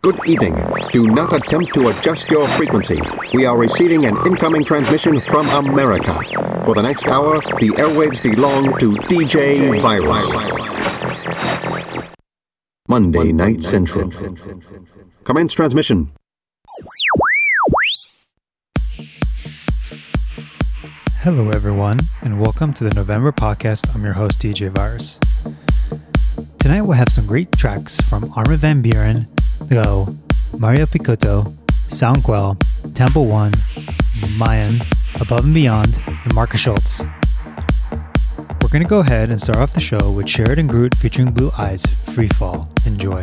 Good evening. Do not attempt to adjust your frequency. We are receiving an incoming transmission from America. For the next hour, the airwaves belong to DJ Virus. Monday Night Central. Commence transmission. Hello, everyone, and welcome to the November podcast. I'm your host, DJ Virus. Tonight, we'll have some great tracks from Armin Van Buuren, Go, Mauro Picotto, Soundquelle, Temple One, Mayan, Above and Beyond, and Markus Schulz. We're going to go ahead and start off the show with Sheridan Grout featuring Blue Eyes, Free Fall. Enjoy.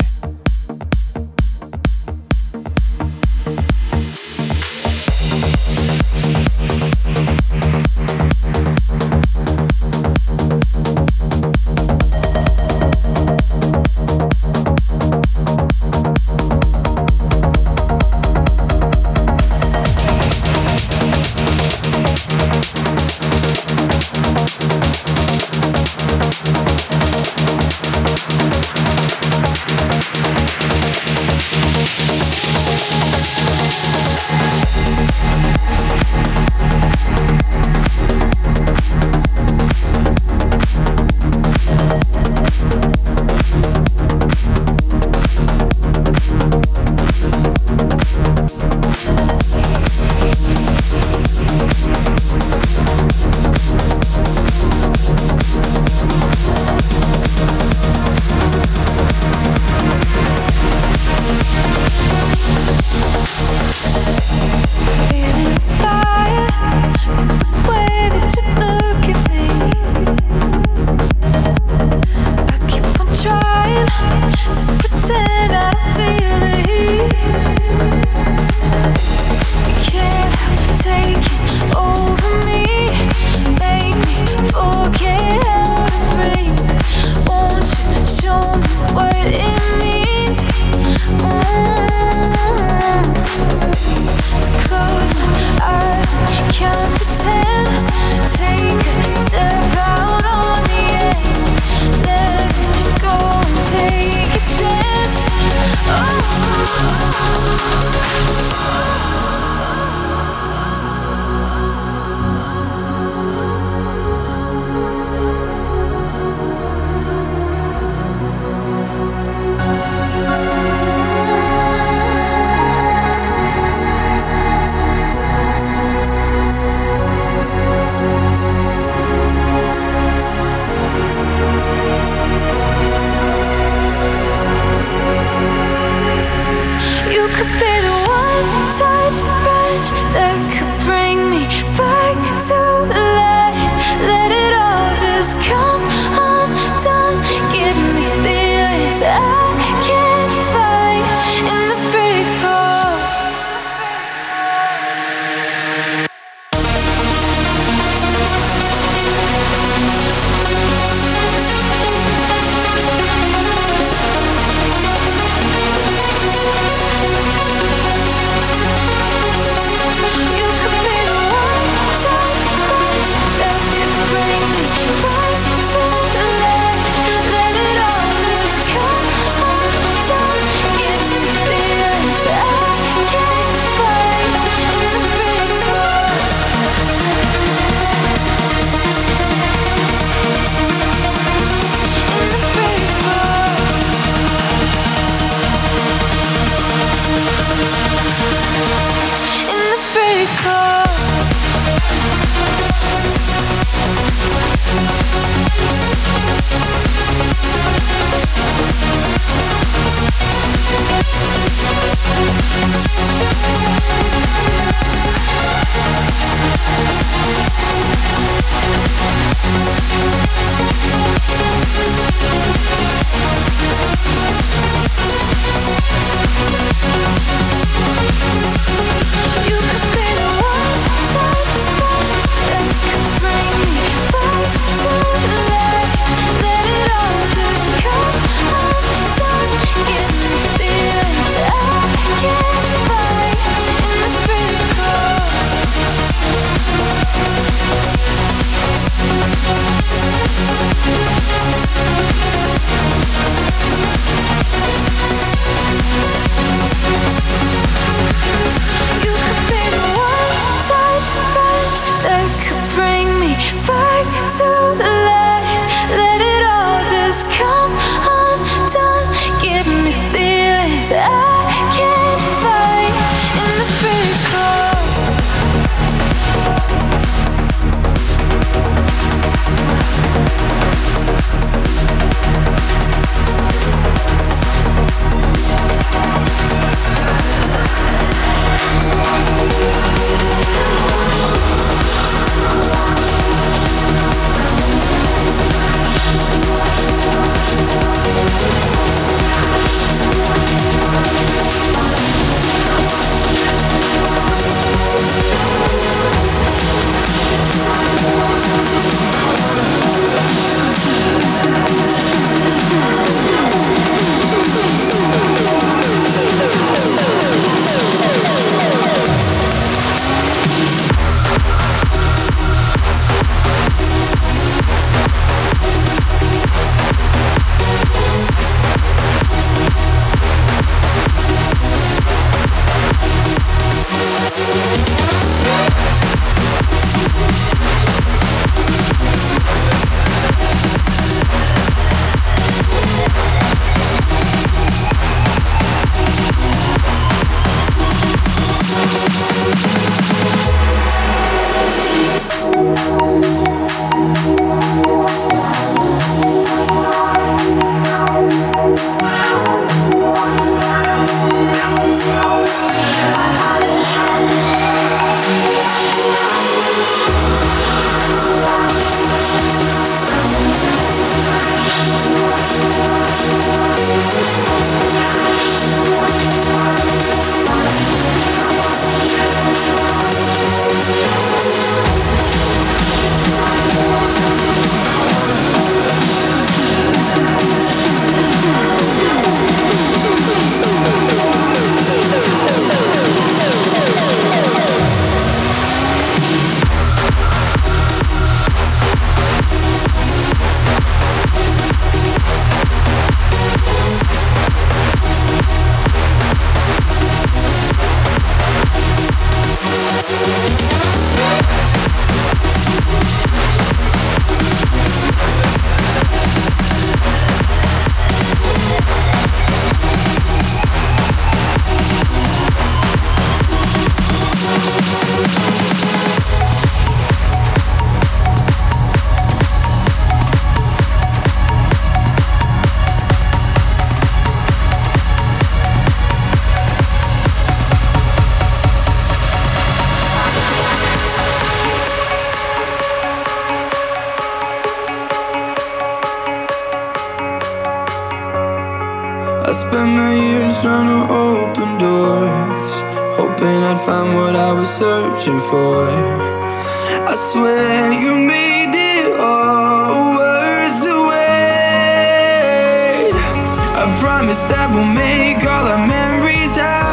Promise that we'll make all our memories out.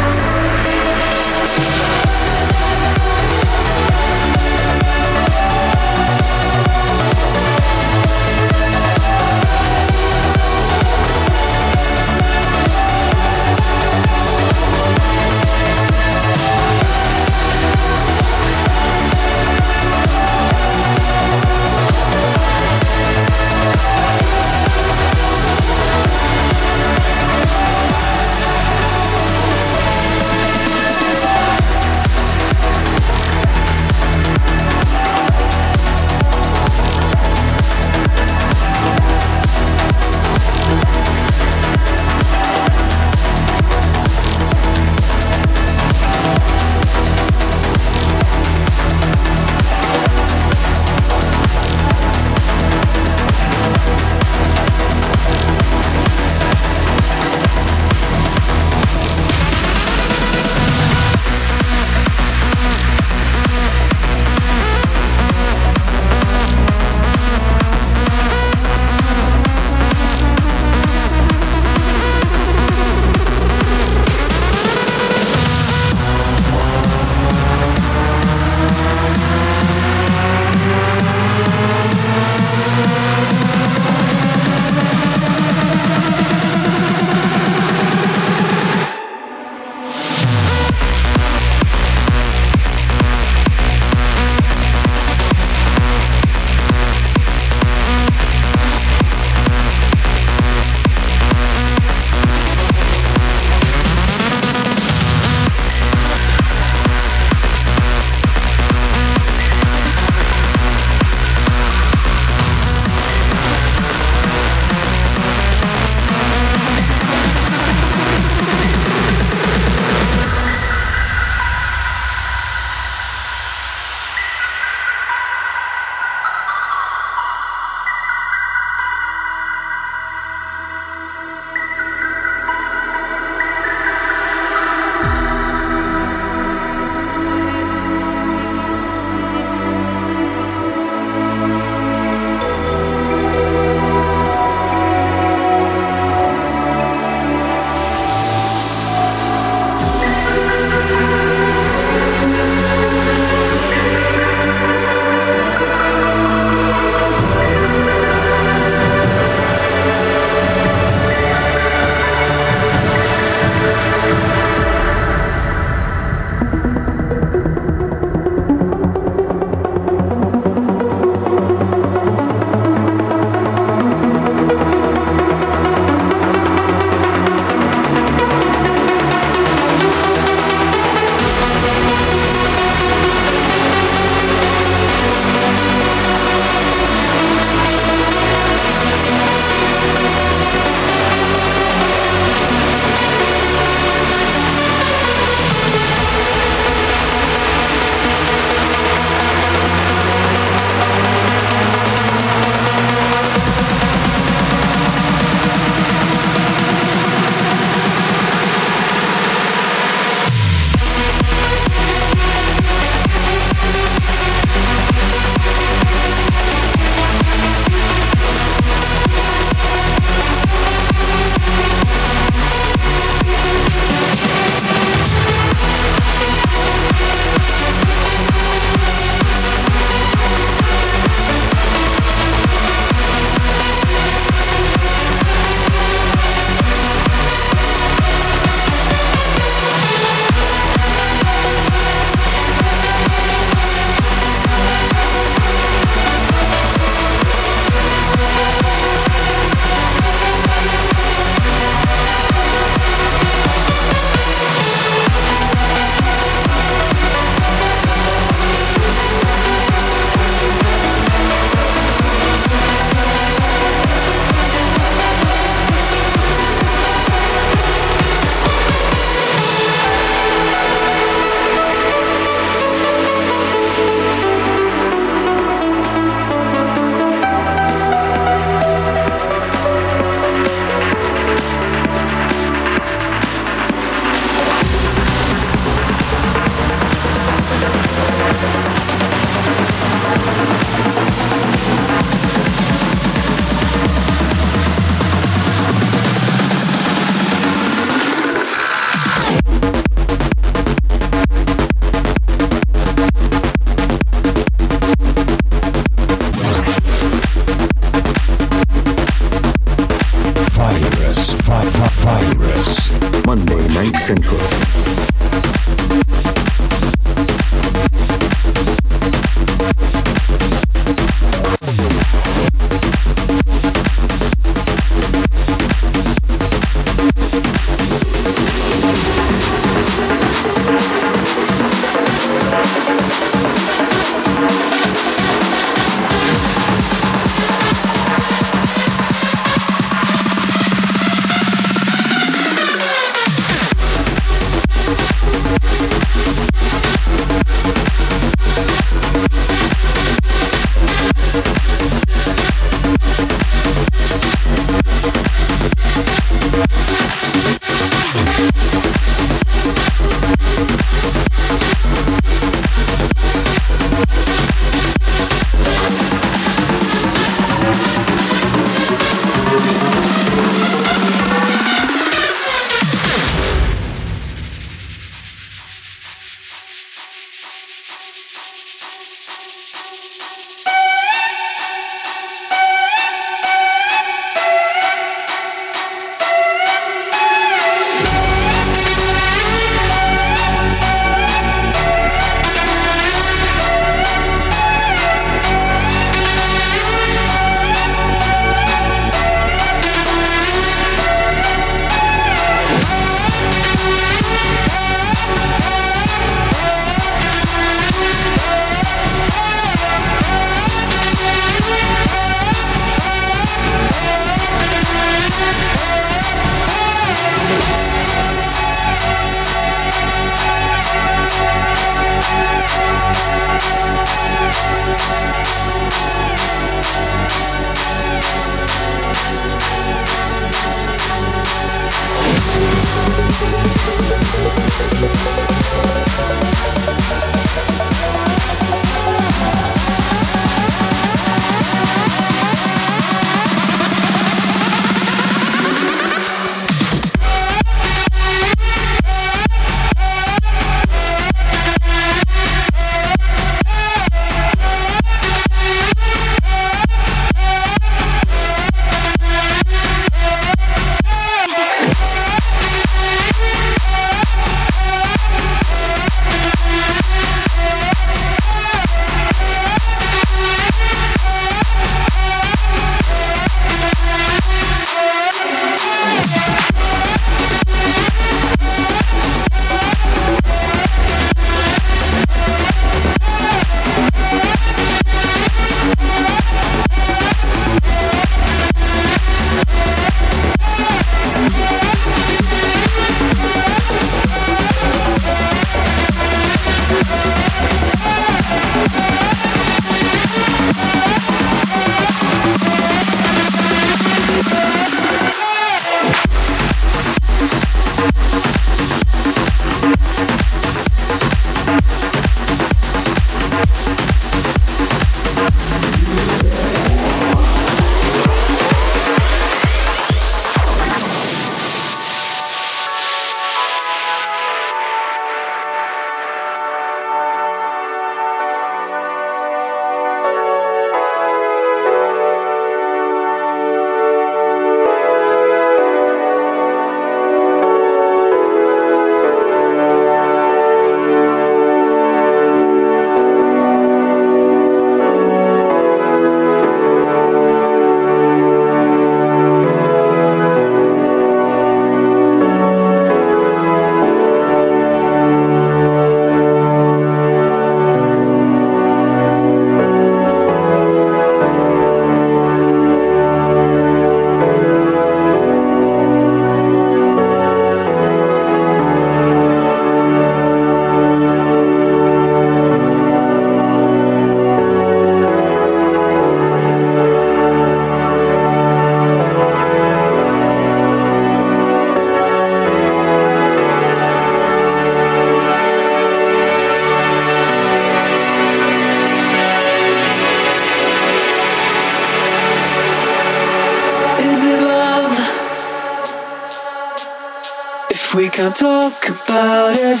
Can't talk about it.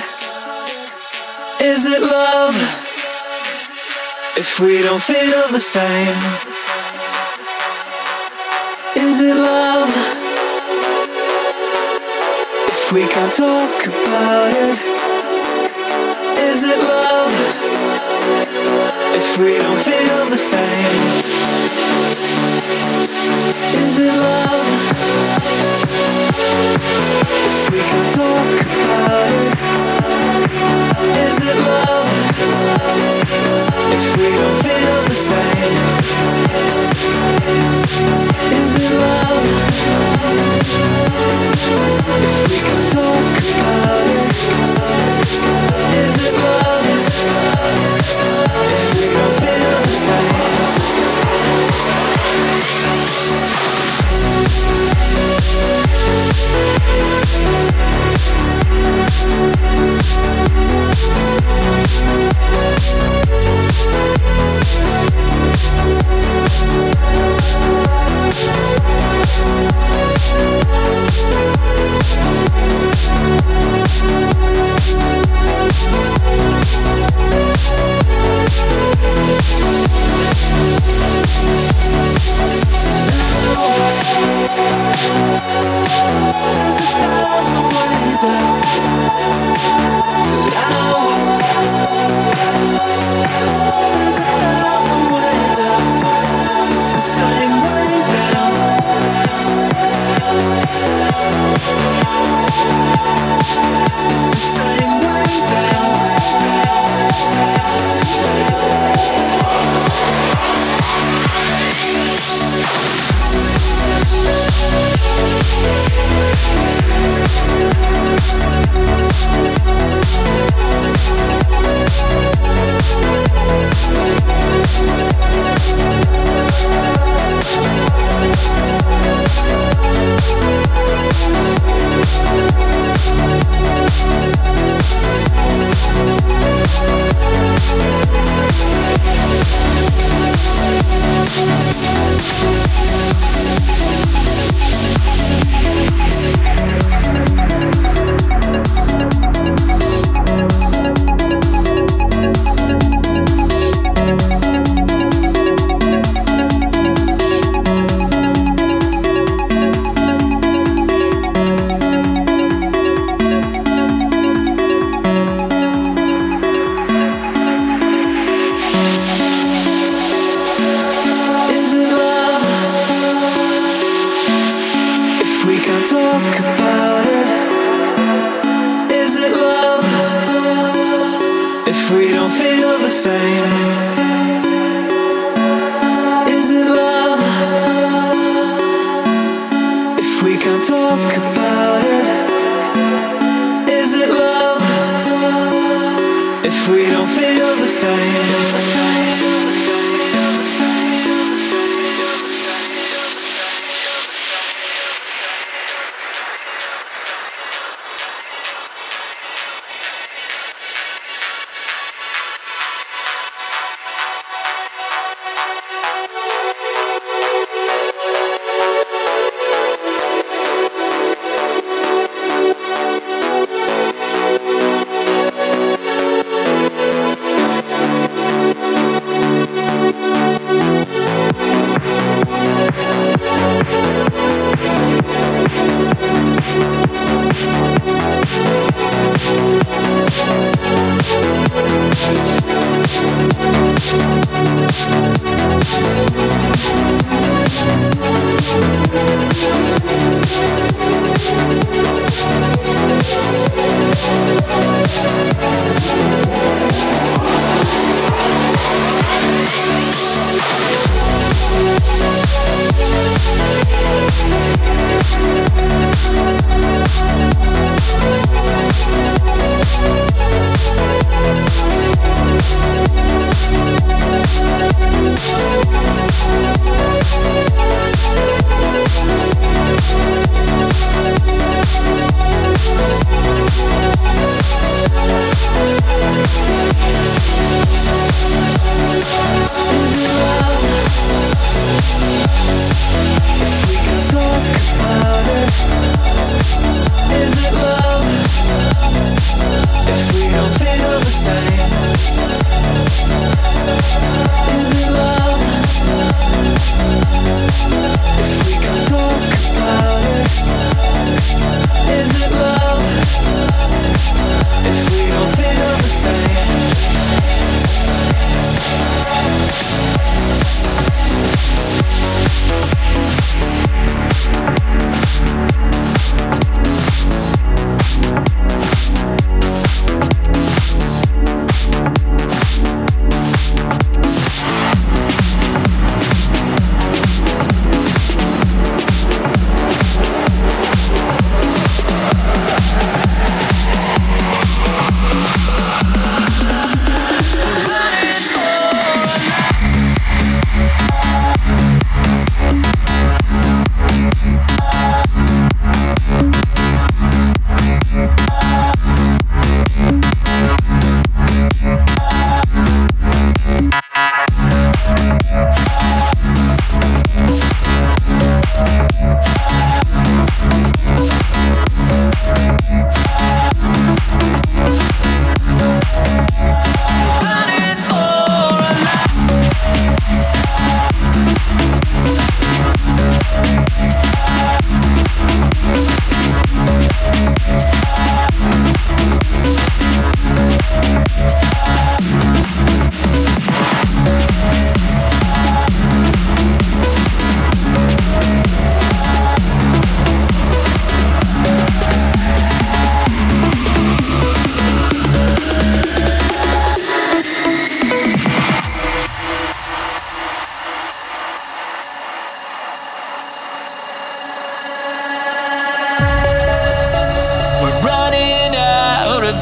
Is it love if we don't feel the same? Is it love If we can't talk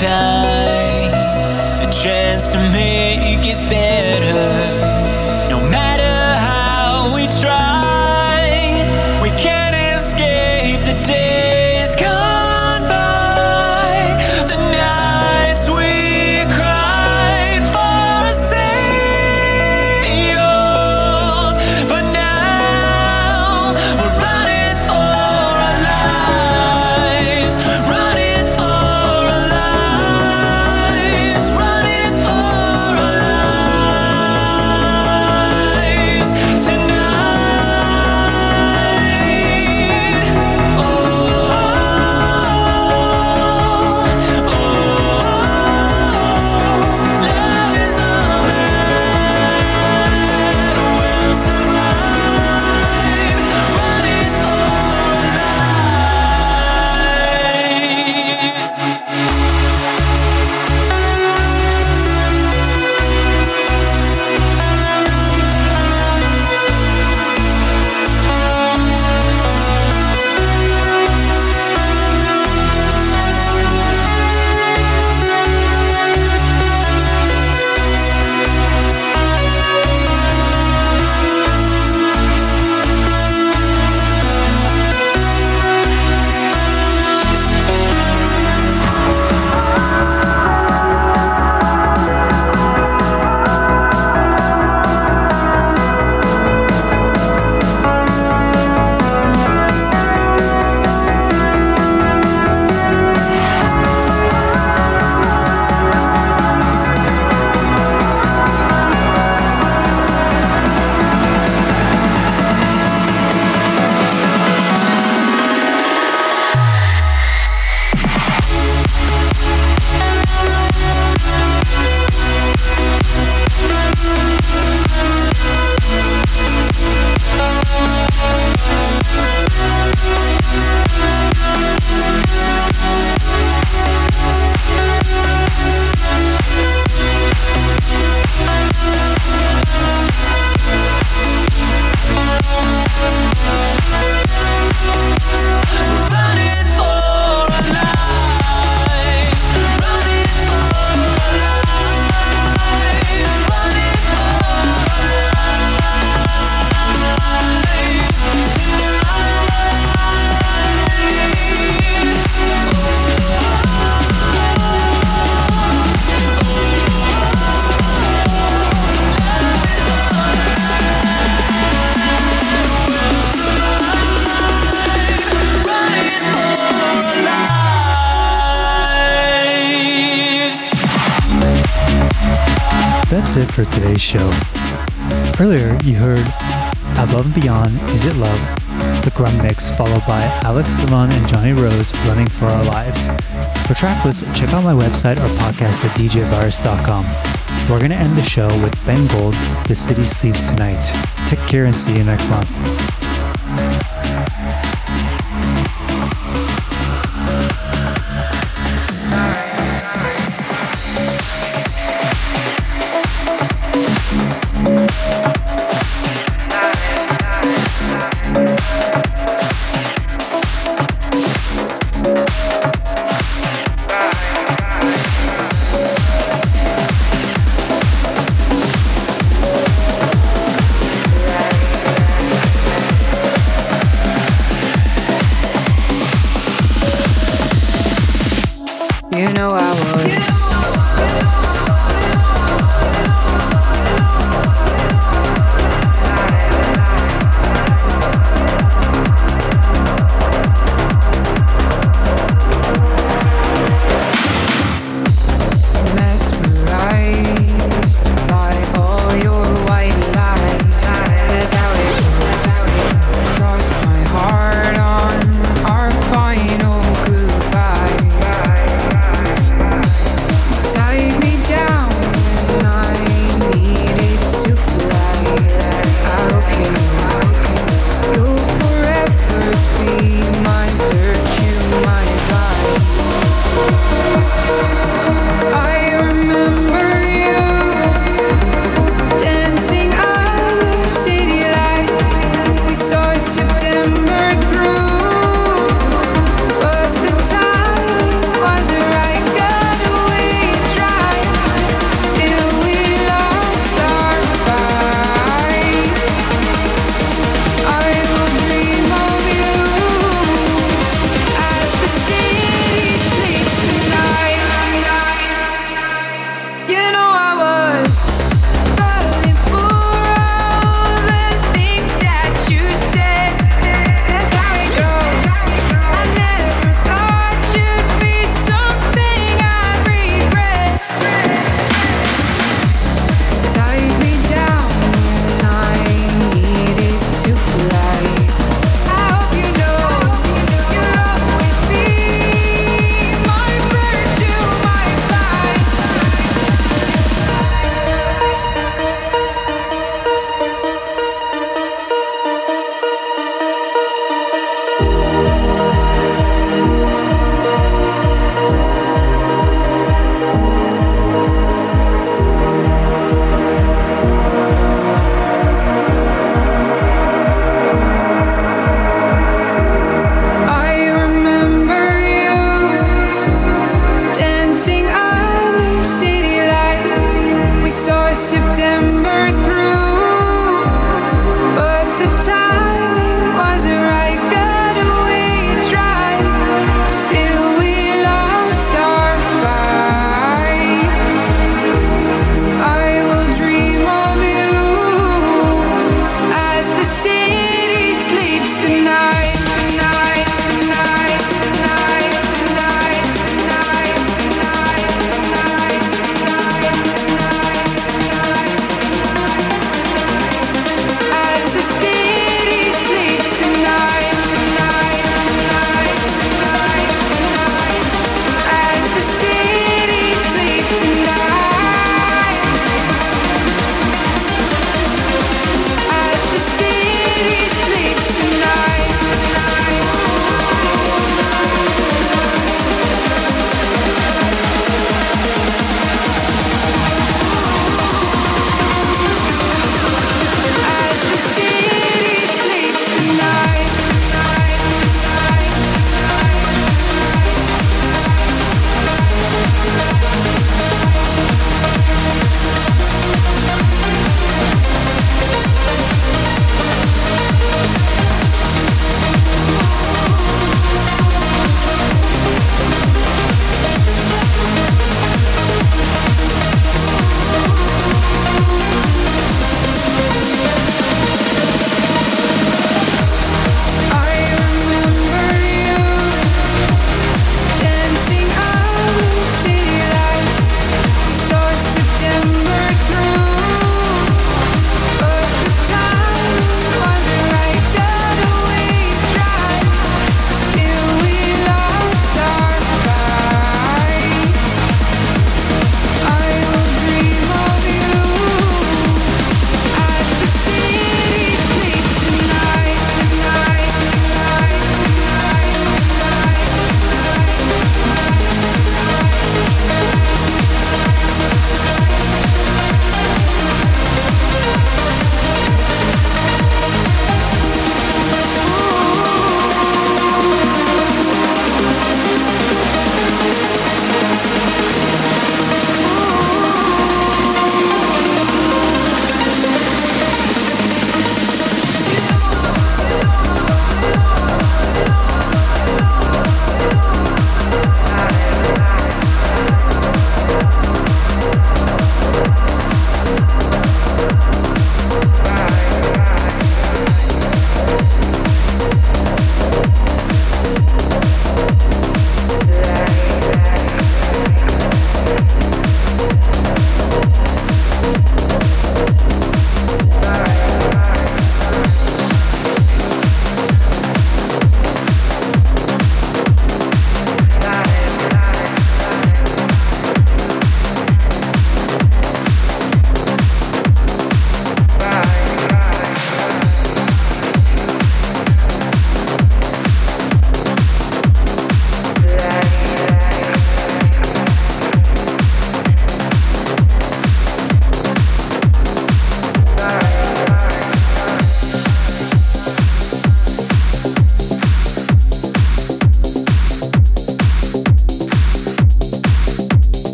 time, the chance to make for today's show. Earlier, you heard Above and Beyond Is It Love, the Grum Mix, followed by Alex Levon and Johnny Rose Running for Our Lives. For track lists, check out my website or podcast at djvirus.com. We're going to end the show with Ben Gold, The City Sleeps Tonight. Take care and see you next month.